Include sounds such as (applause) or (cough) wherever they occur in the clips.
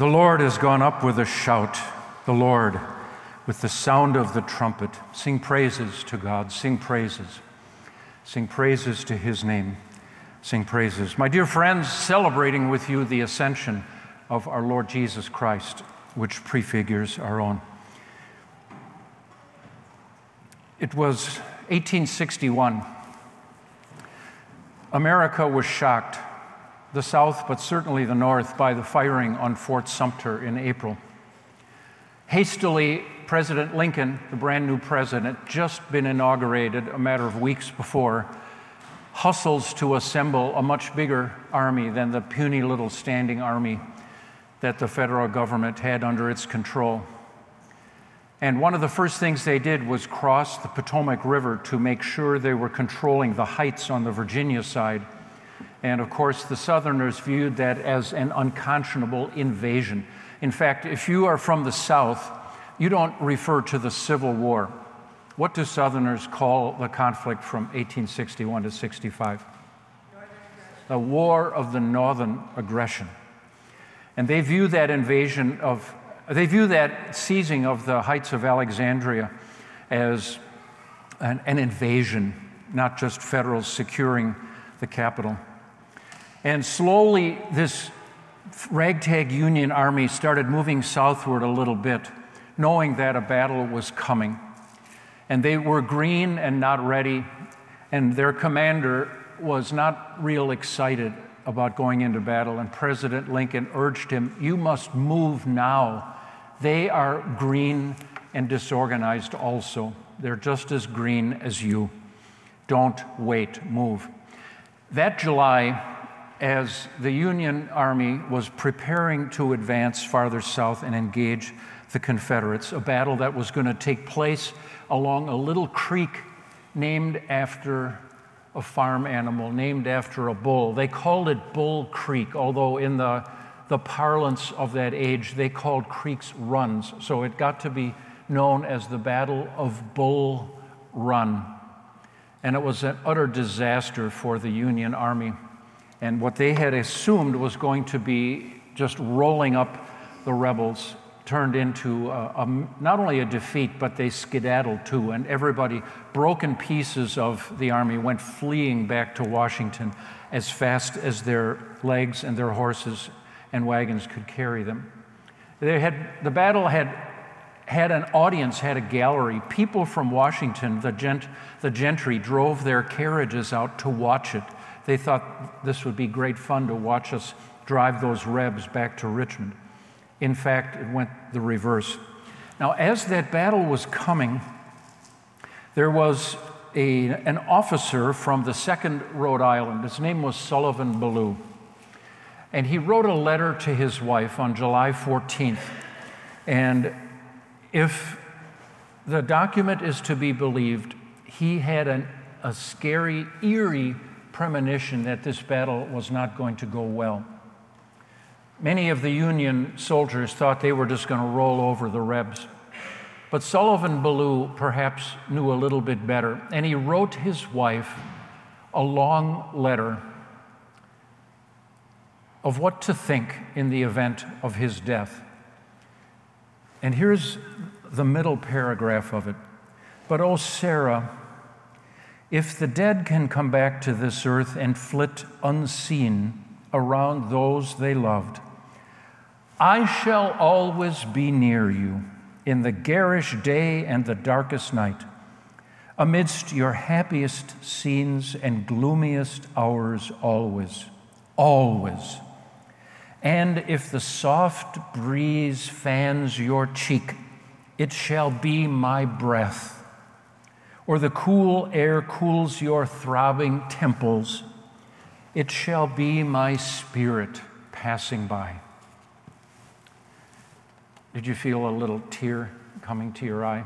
The Lord has gone up with a shout, the Lord with the sound of the trumpet. Sing praises to God, sing praises. Sing praises to his name. Sing praises. My dear friends, celebrating with you the ascension of our Lord Jesus Christ, which prefigures our own. It was 1861. America was shocked, the South, but certainly the North, by the firing on Fort Sumter in April. Hastily, President Lincoln, the brand new president, just been inaugurated a matter of weeks before, hustles to assemble a much bigger army than the puny little standing army that the federal government had under its control. And one of the first things they did was cross the Potomac River to make sure they were controlling the heights on the Virginia side. And of course, the Southerners viewed that as an unconscionable invasion. In fact, if you are from the South, you don't refer to the Civil War. What do Southerners call the conflict from 1861 to 65? The War of the Northern Aggression. And they view that invasion of, they view that seizing of the heights of Alexandria as an, an invasion, not just federals securing the capital. And slowly, this ragtag Union army started moving southward a little bit knowing that a battle was coming. And they were green and not ready, and their commander was not real excited about going into battle. And President Lincoln urged him, You must move now. They are green and disorganized also. They're just as green as you. Don't wait, move. That July, as the Union Army was preparing to advance farther south and engage the Confederates, a battle that was going to take place along a little creek named after a farm animal, named after a bull. They called it Bull Creek, although in the, the parlance of that age, they called creeks runs. So it got to be known as the Battle of Bull Run. And it was an utter disaster for the Union Army. And what they had assumed was going to be just rolling up the rebels turned into a, a, not only a defeat, but they skedaddled too, and everybody, broken pieces of the army, went fleeing back to Washington as fast as their legs and their horses and wagons could carry them. They had, the battle had, had an audience, had a gallery. People from Washington, the, gent, the gentry, drove their carriages out to watch it. They thought this would be great fun to watch us drive those Rebs back to Richmond. In fact, it went the reverse. Now, as that battle was coming, there was a, an officer from the 2nd Rhode Island. His name was Sullivan Ballou. And he wrote a letter to his wife on July 14th. And if the document is to be believed, he had an, a scary, eerie premonition that this battle was not going to go well. Many of the Union soldiers thought they were just going to roll over the Rebs. But Sullivan Ballou perhaps knew a little bit better, and he wrote his wife a long letter of what to think in the event of his death. And here's the middle paragraph of it. But, oh, Sarah, if the dead can come back to this earth and flit unseen around those they loved, I shall always be near you in the garish day and the darkest night, amidst your happiest scenes and gloomiest hours, always, always. And if the soft breeze fans your cheek, it shall be my breath, or the cool air cools your throbbing temples, it shall be my spirit passing by. Did you feel a little tear coming to your eye?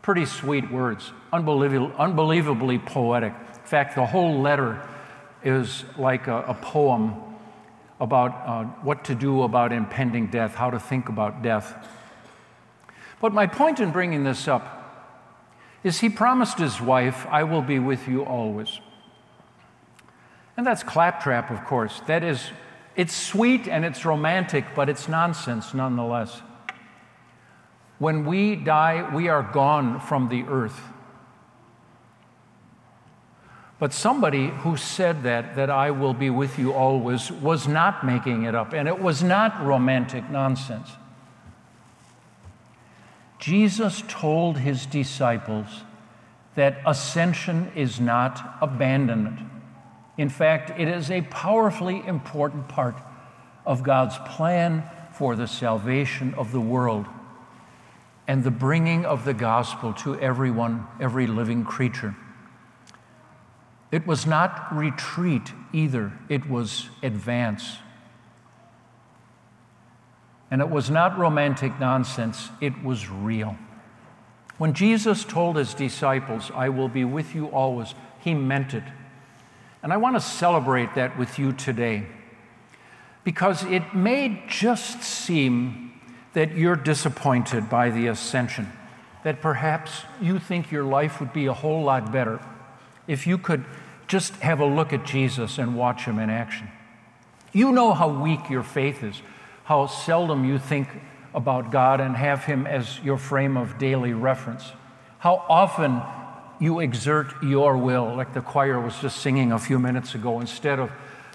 Pretty sweet words, unbelievably, unbelievably poetic. In fact, the whole letter is like a, a poem about uh, what to do about impending death, how to think about death. But my point in bringing this up is he promised his wife, I will be with you always. And that's claptrap, of course. That is It's sweet and it's romantic, but it's nonsense nonetheless. When we die, we are gone from the earth. But somebody who said that, that I will be with you always, was not making it up, and it was not romantic nonsense. Jesus told his disciples that ascension is not abandonment. In fact, it is a powerfully important part of God's plan for the salvation of the world and the bringing of the gospel to everyone, every living creature. It was not retreat either, it was advance. And it was not romantic nonsense, it was real. When Jesus told his disciples, I will be with you always, he meant it. And I want to celebrate that with you today because it may just seem that you're disappointed by the ascension, that perhaps you think your life would be a whole lot better if you could just have a look at Jesus and watch him in action. You know how weak your faith is, how seldom you think about God and have him as your frame of daily reference, how often you exert your will, like the choir was just singing a few minutes ago, instead of,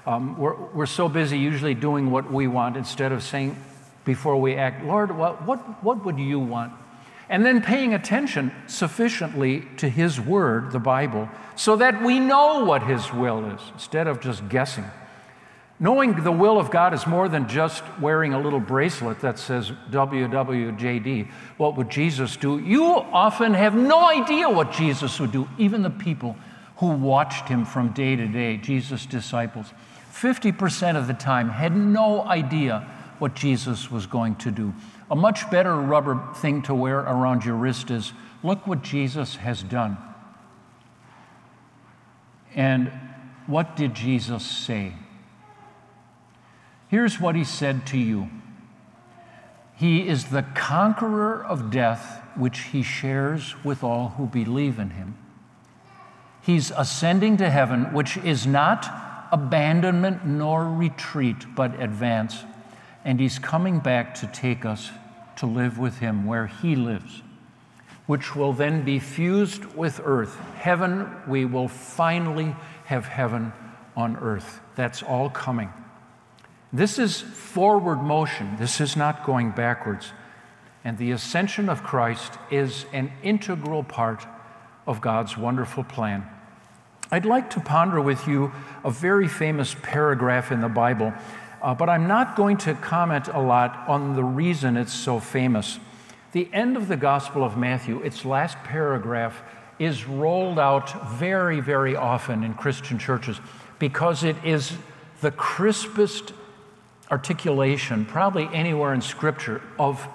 um, we're, we're so busy usually doing what we want instead of saying before we act, Lord, what, what, what would you want? and then paying attention sufficiently to His Word, the Bible, so that we know what His will is instead of just guessing. Knowing the will of God is more than just wearing a little bracelet that says WWJD. What would Jesus do? You often have no idea what Jesus would do, even the people who watched him from day to day, Jesus' disciples. 50% of the time had no idea what Jesus was going to do. A much better rubber thing to wear around your wrist is look what Jesus has done. And what did Jesus say? Here's what he said to you He is the conqueror of death, which he shares with all who believe in him. He's ascending to heaven, which is not abandonment nor retreat, but advance. And he's coming back to take us to live with Him where He lives, which will then be fused with earth. Heaven, we will finally have heaven on earth. That's all coming. This is forward motion, this is not going backwards. And the ascension of Christ is an integral part of God's wonderful plan. I'd like to ponder with you a very famous paragraph in the Bible uh, but I'm not going to comment a lot on the reason it's so famous. The end of the Gospel of Matthew, its last paragraph, is rolled out very, very often in Christian churches because it is the crispest articulation, probably anywhere in Scripture, of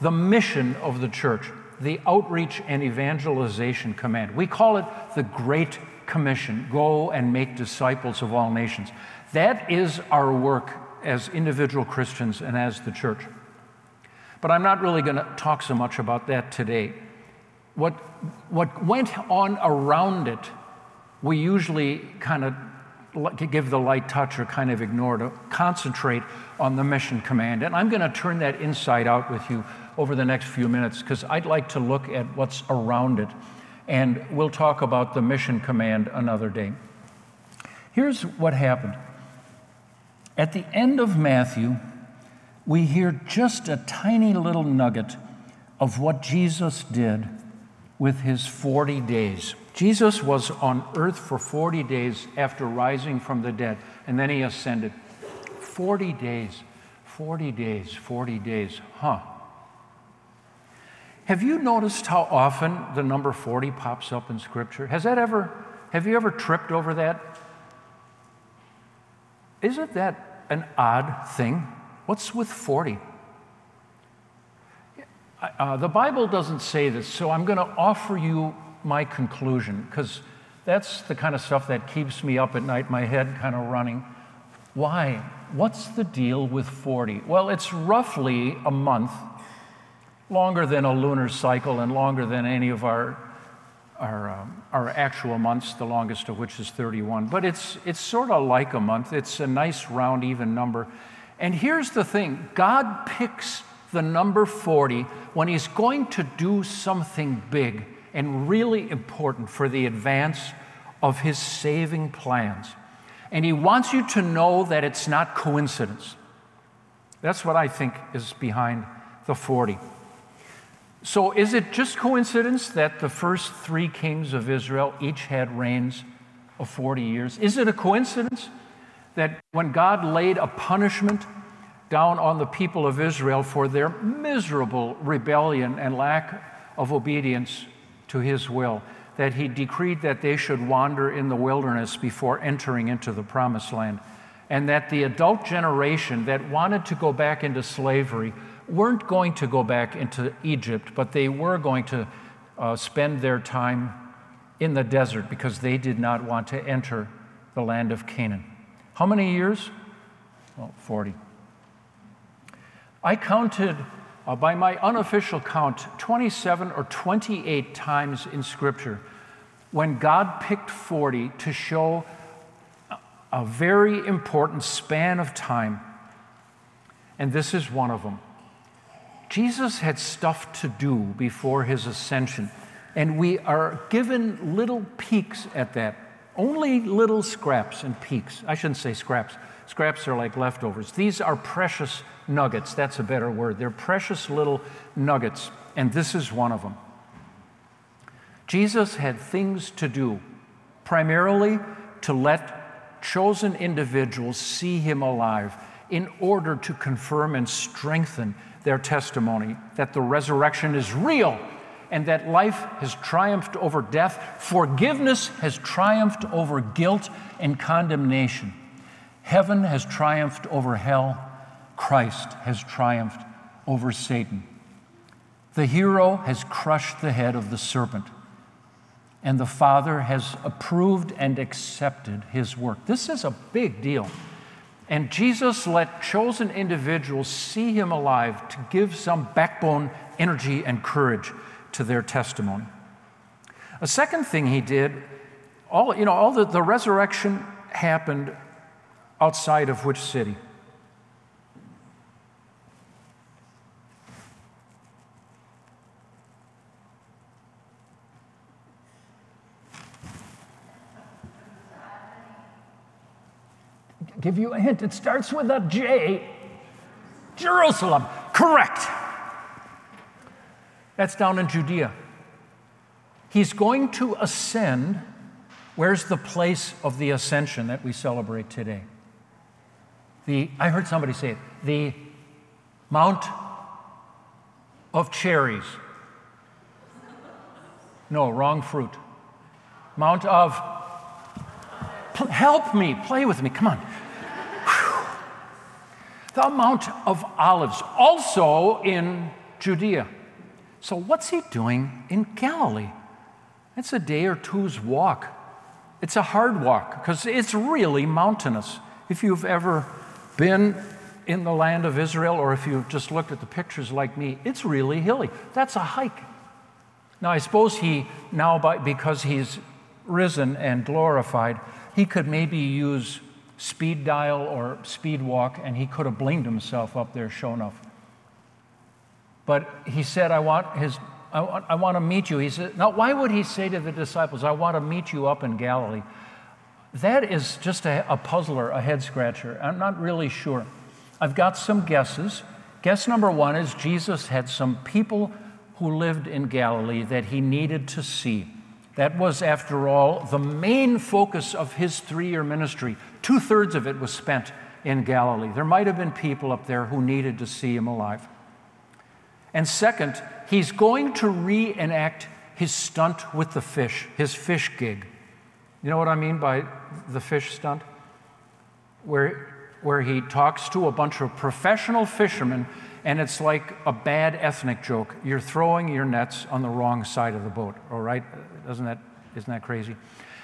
the mission of the church, the outreach and evangelization command. We call it the Great Commission go and make disciples of all nations. That is our work as individual Christians and as the church. But I'm not really going to talk so much about that today. What, what went on around it, we usually kind of give the light touch or kind of ignore to concentrate on the mission command. And I'm going to turn that inside out with you over the next few minutes because I'd like to look at what's around it. And we'll talk about the mission command another day. Here's what happened at the end of Matthew, we hear just a tiny little nugget of what Jesus did with his 40 days. Jesus was on earth for 40 days after rising from the dead, and then he ascended. 40 days, 40 days, 40 days, huh? Have you noticed how often the number 40 pops up in Scripture? Has that ever, have you ever tripped over that? Isn't that an odd thing. What's with 40? Uh, the Bible doesn't say this, so I'm going to offer you my conclusion because that's the kind of stuff that keeps me up at night, my head kind of running. Why? What's the deal with 40? Well, it's roughly a month, longer than a lunar cycle and longer than any of our our, um, our actual months, the longest of which is 31. But it's, it's sort of like a month. It's a nice, round, even number. And here's the thing God picks the number 40 when He's going to do something big and really important for the advance of His saving plans. And He wants you to know that it's not coincidence. That's what I think is behind the 40. So, is it just coincidence that the first three kings of Israel each had reigns of 40 years? Is it a coincidence that when God laid a punishment down on the people of Israel for their miserable rebellion and lack of obedience to his will, that he decreed that they should wander in the wilderness before entering into the promised land, and that the adult generation that wanted to go back into slavery weren't going to go back into Egypt, but they were going to uh, spend their time in the desert because they did not want to enter the land of Canaan. How many years? Well, 40. I counted, uh, by my unofficial count, 27 or 28 times in Scripture when God picked 40 to show a very important span of time. And this is one of them. Jesus had stuff to do before his ascension, and we are given little peeks at that. Only little scraps and peeks. I shouldn't say scraps. Scraps are like leftovers. These are precious nuggets. That's a better word. They're precious little nuggets, and this is one of them. Jesus had things to do, primarily to let chosen individuals see him alive in order to confirm and strengthen their testimony that the resurrection is real and that life has triumphed over death, forgiveness has triumphed over guilt and condemnation, heaven has triumphed over hell, Christ has triumphed over Satan. The hero has crushed the head of the serpent, and the Father has approved and accepted his work. This is a big deal. And Jesus let chosen individuals see him alive to give some backbone, energy, and courage to their testimony. A second thing he did, all, you know, all the, the resurrection happened outside of which city? give you a hint. It starts with a J. Jerusalem. Correct. That's down in Judea. He's going to ascend. Where's the place of the ascension that we celebrate today? The, I heard somebody say it, the Mount of Cherries. No, wrong fruit. Mount of. Help me, play with me, come on the Mount of Olives, also in Judea. So, what's he doing in Galilee? It's a day or two's walk. It's a hard walk because it's really mountainous. If you've ever been in the land of Israel or if you've just looked at the pictures like me, it's really hilly. That's a hike. Now, I suppose he, now by, because he's risen and glorified, he could maybe use speed dial or speed walk, and he could have blinged himself up there, sure enough. But he said, I want his I want, I want to meet you. He said, Now, why would he say to the disciples, I want to meet you up in Galilee? That is just a, a puzzler, a head scratcher. I'm not really sure. I've got some guesses. Guess number one is Jesus had some people who lived in Galilee that he needed to see. That was, after all, the main focus of his three year ministry. Two thirds of it was spent in Galilee. There might have been people up there who needed to see him alive. And second, he's going to reenact his stunt with the fish, his fish gig. You know what I mean by the fish stunt? Where, where he talks to a bunch of professional fishermen and it's like a bad ethnic joke. You're throwing your nets on the wrong side of the boat, all right? Doesn't that, isn't that crazy?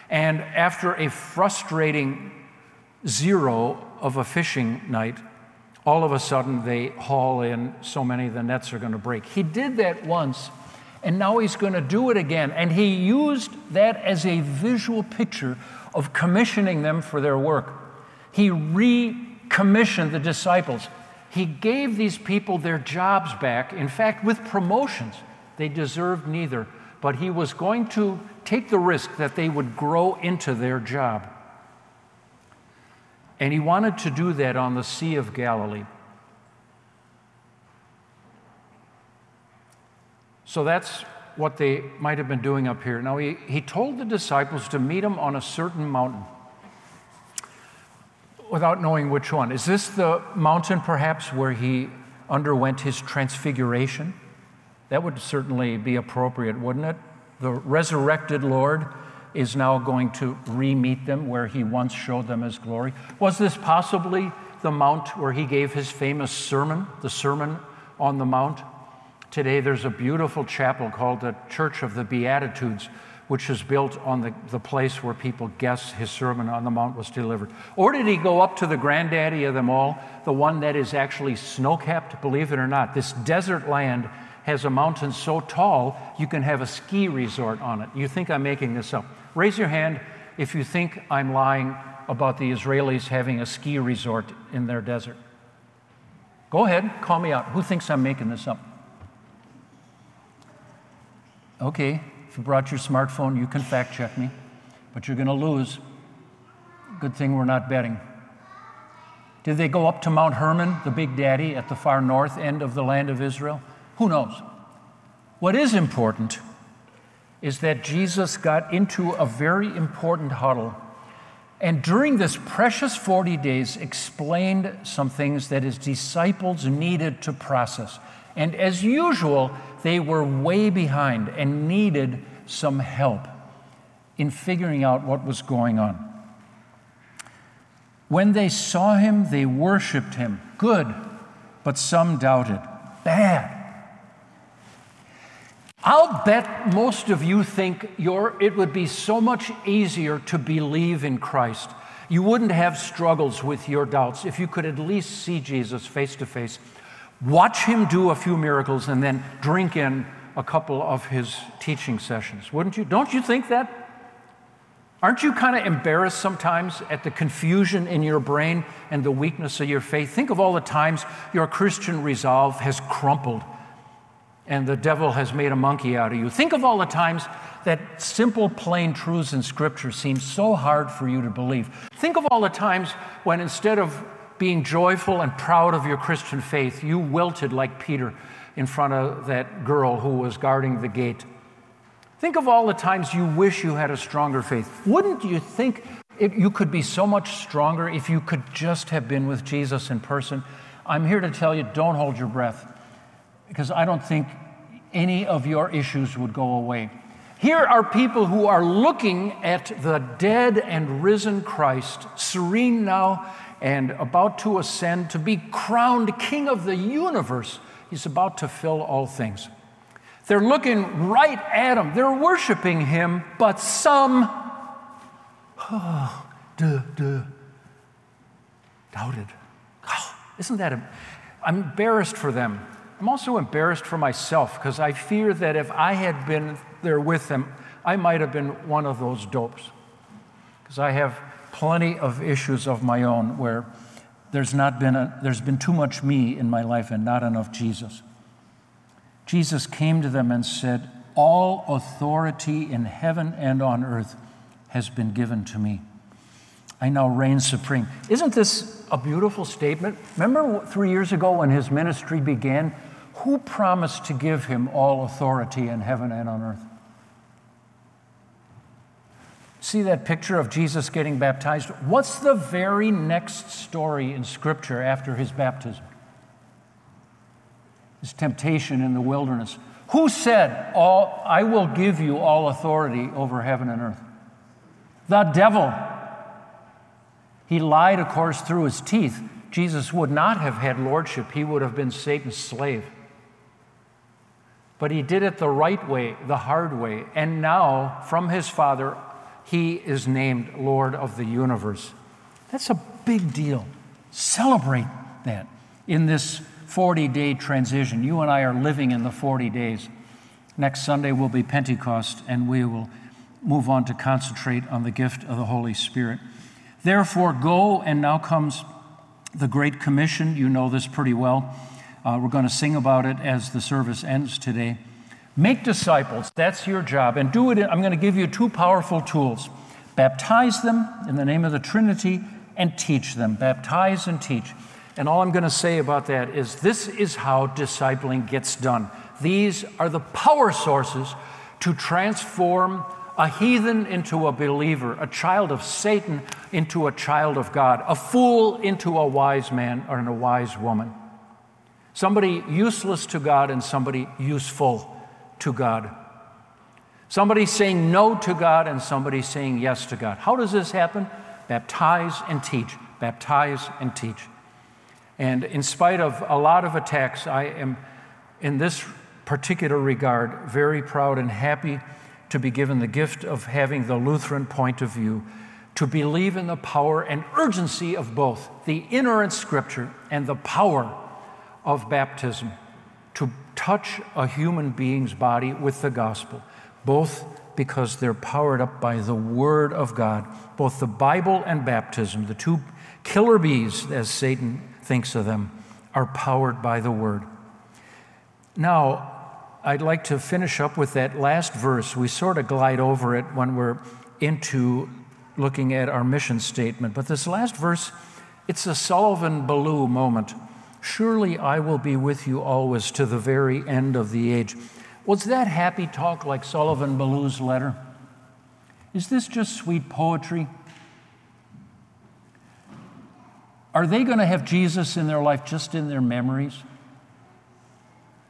And after a frustrating zero of a fishing night, all of a sudden they haul in so many the nets are going to break. He did that once, And now he's going to do it again. And he used that as a visual picture of commissioning them for their work. He recommissioned the disciples. He gave these people their jobs back, in fact, with promotions. They deserved neither. But he was going to take the risk that they would grow into their job. And he wanted to do that on the Sea of Galilee. So that's what they might have been doing up here. Now, he, he told the disciples to meet him on a certain mountain without knowing which one. Is this the mountain, perhaps, where he underwent his transfiguration? That would certainly be appropriate, wouldn't it? The resurrected Lord is now going to re meet them where he once showed them his glory. Was this possibly the mount where he gave his famous sermon, the Sermon on the Mount? Today, there's a beautiful chapel called the Church of the Beatitudes, which is built on the, the place where people guess his Sermon on the Mount was delivered. Or did he go up to the granddaddy of them all, the one that is actually snow capped? Believe it or not, this desert land has a mountain so tall you can have a ski resort on it. You think I'm making this up? Raise your hand if you think I'm lying about the Israelis having a ski resort in their desert. Go ahead, call me out. Who thinks I'm making this up? Okay, if you brought your smartphone, you can fact check me, but you're going to lose. Good thing we're not betting. Did they go up to Mount Hermon, the big daddy, at the far north end of the land of Israel? Who knows? What is important is that Jesus got into a very important huddle and during this precious 40 days explained some things that his disciples needed to process. And as usual, they were way behind and needed some help in figuring out what was going on. When they saw him, they worshiped him. Good, but some doubted. Bad. I'll bet most of you think it would be so much easier to believe in Christ. You wouldn't have struggles with your doubts if you could at least see Jesus face to face, watch him do a few miracles, and then drink in a couple of his teaching sessions. Wouldn't you? Don't you think that? Aren't you kind of embarrassed sometimes at the confusion in your brain and the weakness of your faith? Think of all the times your Christian resolve has crumpled and the devil has made a monkey out of you. Think of all the times that simple, plain truths in Scripture seem so hard for you to believe. Think of all the times when instead of being joyful and proud of your Christian faith, you wilted like Peter in front of that girl who was guarding the gate. Think of all the times you wish you had a stronger faith. Wouldn't you think it, you could be so much stronger if you could just have been with Jesus in person? I'm here to tell you don't hold your breath because I don't think any of your issues would go away. Here are people who are looking at the dead and risen Christ, serene now and about to ascend to be crowned King of the universe. He's about to fill all things. They're looking right at him, they're worshiping him, but some, oh, (sighs) duh, duh, doubted. Oh, isn't that, a, I'm embarrassed for them. I'm also embarrassed for myself because I fear that if I had been there with them, I might have been one of those dopes. Because I have plenty of issues of my own where there's not been a, there's been too much me in my life and not enough Jesus. Jesus came to them and said, "All authority in heaven and on earth has been given to me. I now reign supreme." Isn't this a beautiful statement? Remember 3 years ago when his ministry began, who promised to give him all authority in heaven and on earth? See that picture of Jesus getting baptized? What's the very next story in Scripture after his baptism? His temptation in the wilderness. Who said, all, I will give you all authority over heaven and earth? The devil. He lied, of course, through his teeth. Jesus would not have had lordship, he would have been Satan's slave. But he did it the right way, the hard way. And now, from his Father, he is named Lord of the universe. That's a big deal. Celebrate that in this 40 day transition. You and I are living in the 40 days. Next Sunday will be Pentecost, and we will move on to concentrate on the gift of the Holy Spirit. Therefore, go, and now comes the Great Commission. You know this pretty well. Uh, we're going to sing about it as the service ends today. Make disciples, that's your job, and do it. I'm going to give you two powerful tools baptize them in the name of the Trinity and teach them. Baptize and teach. And all I'm going to say about that is this is how discipling gets done. These are the power sources to transform a heathen into a believer, a child of Satan into a child of God, a fool into a wise man or a wise woman. Somebody useless to God and somebody useful to God. Somebody saying no to God and somebody saying yes to God. How does this happen? Baptize and teach. Baptize and teach. And in spite of a lot of attacks, I am, in this particular regard, very proud and happy to be given the gift of having the Lutheran point of view, to believe in the power and urgency of both the inerrant scripture and the power of baptism to touch a human being's body with the gospel, both because they're powered up by the Word of God. Both the Bible and baptism, the two killer bees, as Satan thinks of them, are powered by the Word. Now, I'd like to finish up with that last verse. We sort of glide over it when we're into looking at our mission statement. But this last verse, it's a Sullivan Ballou moment. Surely I will be with you always to the very end of the age. Was that happy talk like Sullivan Ballou's letter? Is this just sweet poetry? Are they going to have Jesus in their life just in their memories?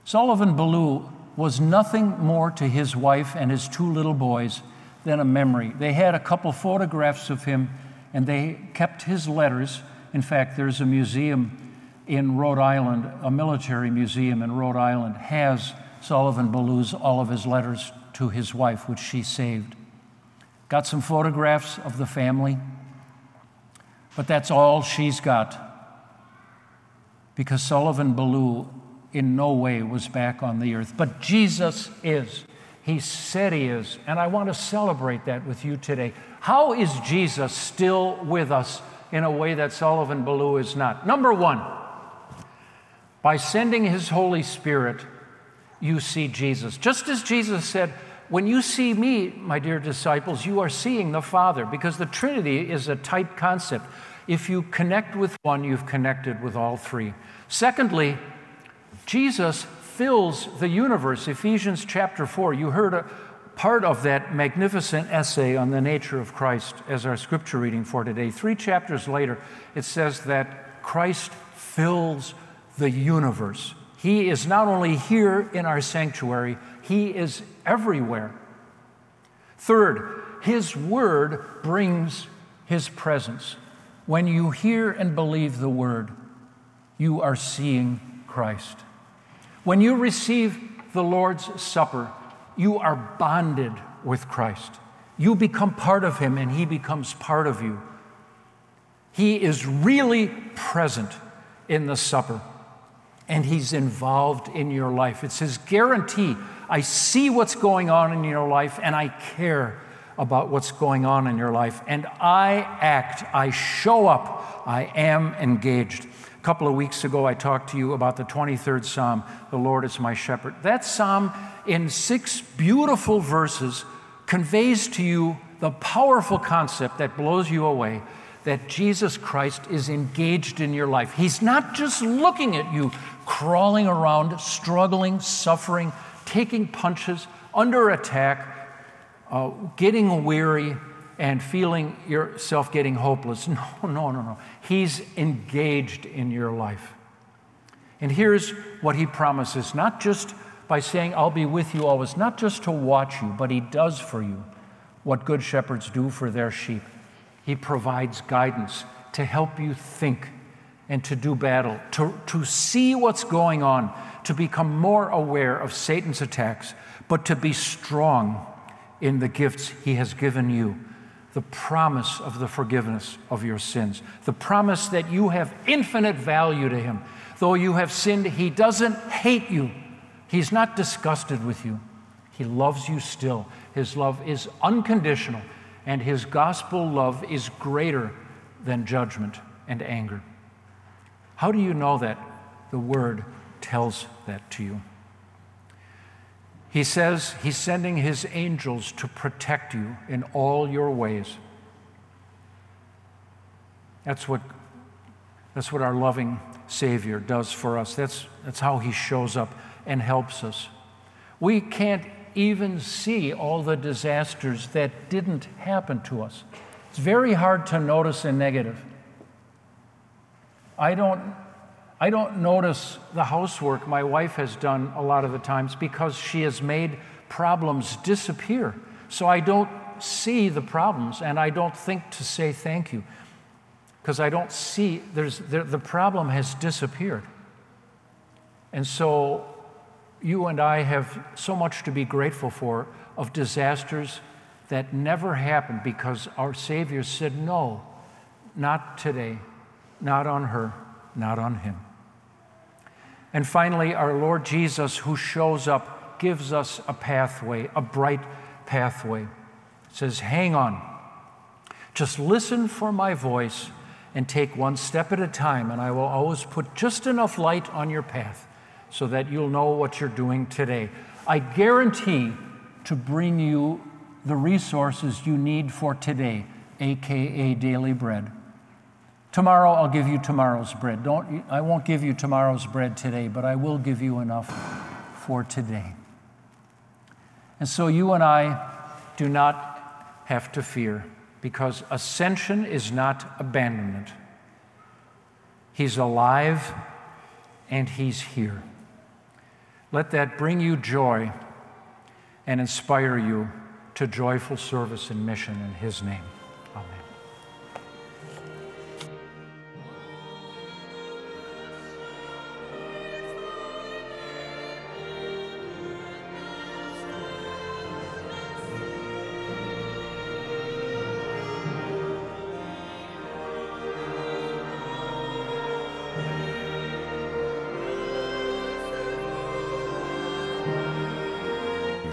Sullivan Ballou was nothing more to his wife and his two little boys than a memory. They had a couple photographs of him and they kept his letters. In fact, there's a museum in Rhode Island, a military museum in Rhode Island, has Sullivan Ballou's all of his letters to his wife, which she saved. Got some photographs of the family, but that's all she's got. Because Sullivan Ballou in no way was back on the earth. But Jesus is. He said he is. And I want to celebrate that with you today. How is Jesus still with us in a way that Sullivan Ballou is not? Number one, by sending his Holy Spirit, you see Jesus. Just as Jesus said, when you see me, my dear disciples, you are seeing the Father, because the Trinity is a tight concept. If you connect with one, you've connected with all three. Secondly, Jesus fills the universe. Ephesians chapter 4, you heard a part of that magnificent essay on the nature of Christ as our scripture reading for today. Three chapters later, it says that Christ fills the universe. He is not only here in our sanctuary, He is everywhere. Third, His Word brings His presence. When you hear and believe the Word, you are seeing Christ. When you receive the Lord's Supper, you are bonded with Christ. You become part of Him and He becomes part of you. He is really present in the supper and He's involved in your life. It's His guarantee. I see what's going on in your life, and I care about what's going on in your life. And I act, I show up, I am engaged. A couple of weeks ago, I talked to you about the 23rd Psalm, The Lord is my shepherd. That psalm, in six beautiful verses, conveys to you the powerful concept that blows you away that Jesus Christ is engaged in your life. He's not just looking at you crawling around, struggling, suffering, taking punches, under attack, uh, getting weary, and feeling yourself getting hopeless. (laughs) No, no, no, no. He's engaged in your life. And here's what he promises not just by saying, I'll be with you always, not just to watch you, but he does for you what good shepherds do for their sheep. He provides guidance to help you think and to do battle, to, to see what's going on, to become more aware of Satan's attacks, but to be strong in the gifts he has given you the promise of the forgiveness of your sins, the promise that you have infinite value to him. Though you have sinned, he doesn't hate you, he's not disgusted with you. He loves you still. His love is unconditional, and His gospel love is greater than judgment and anger. How do you know that? The Word tells that to you. He says He's sending His angels to protect you in all your ways. That's what, that's what our loving Savior does for us. That's, that's how He shows up and helps us. We can't even see all the disasters that didn't happen to us. It's very hard to notice a negative. I don't, I don't notice the housework my wife has done a lot of the times because she has made problems disappear. So I don't see the problems and I don't think to say thank you because I don't see, there's, the, the problem has disappeared. And so you and I have so much to be grateful for of disasters that never happened because our Savior said, No, not today, not on her, not on him. And finally, our Lord Jesus, who shows up, gives us a pathway, a bright pathway. says, Hang on. Just listen for my voice and take one step at a time, and I will always put just enough light on your path so that you'll know what you're doing today. I guarantee to bring you the resources you need for today, aka daily bread. Tomorrow I'll give you tomorrow's bread. Don't, I won't give you tomorrow's bread today, but I will give you enough for today. And so you and I do not have to fear because ascension is not abandonment. He's alive and He's here. Let that bring you joy and inspire you to joyful service and mission in His name.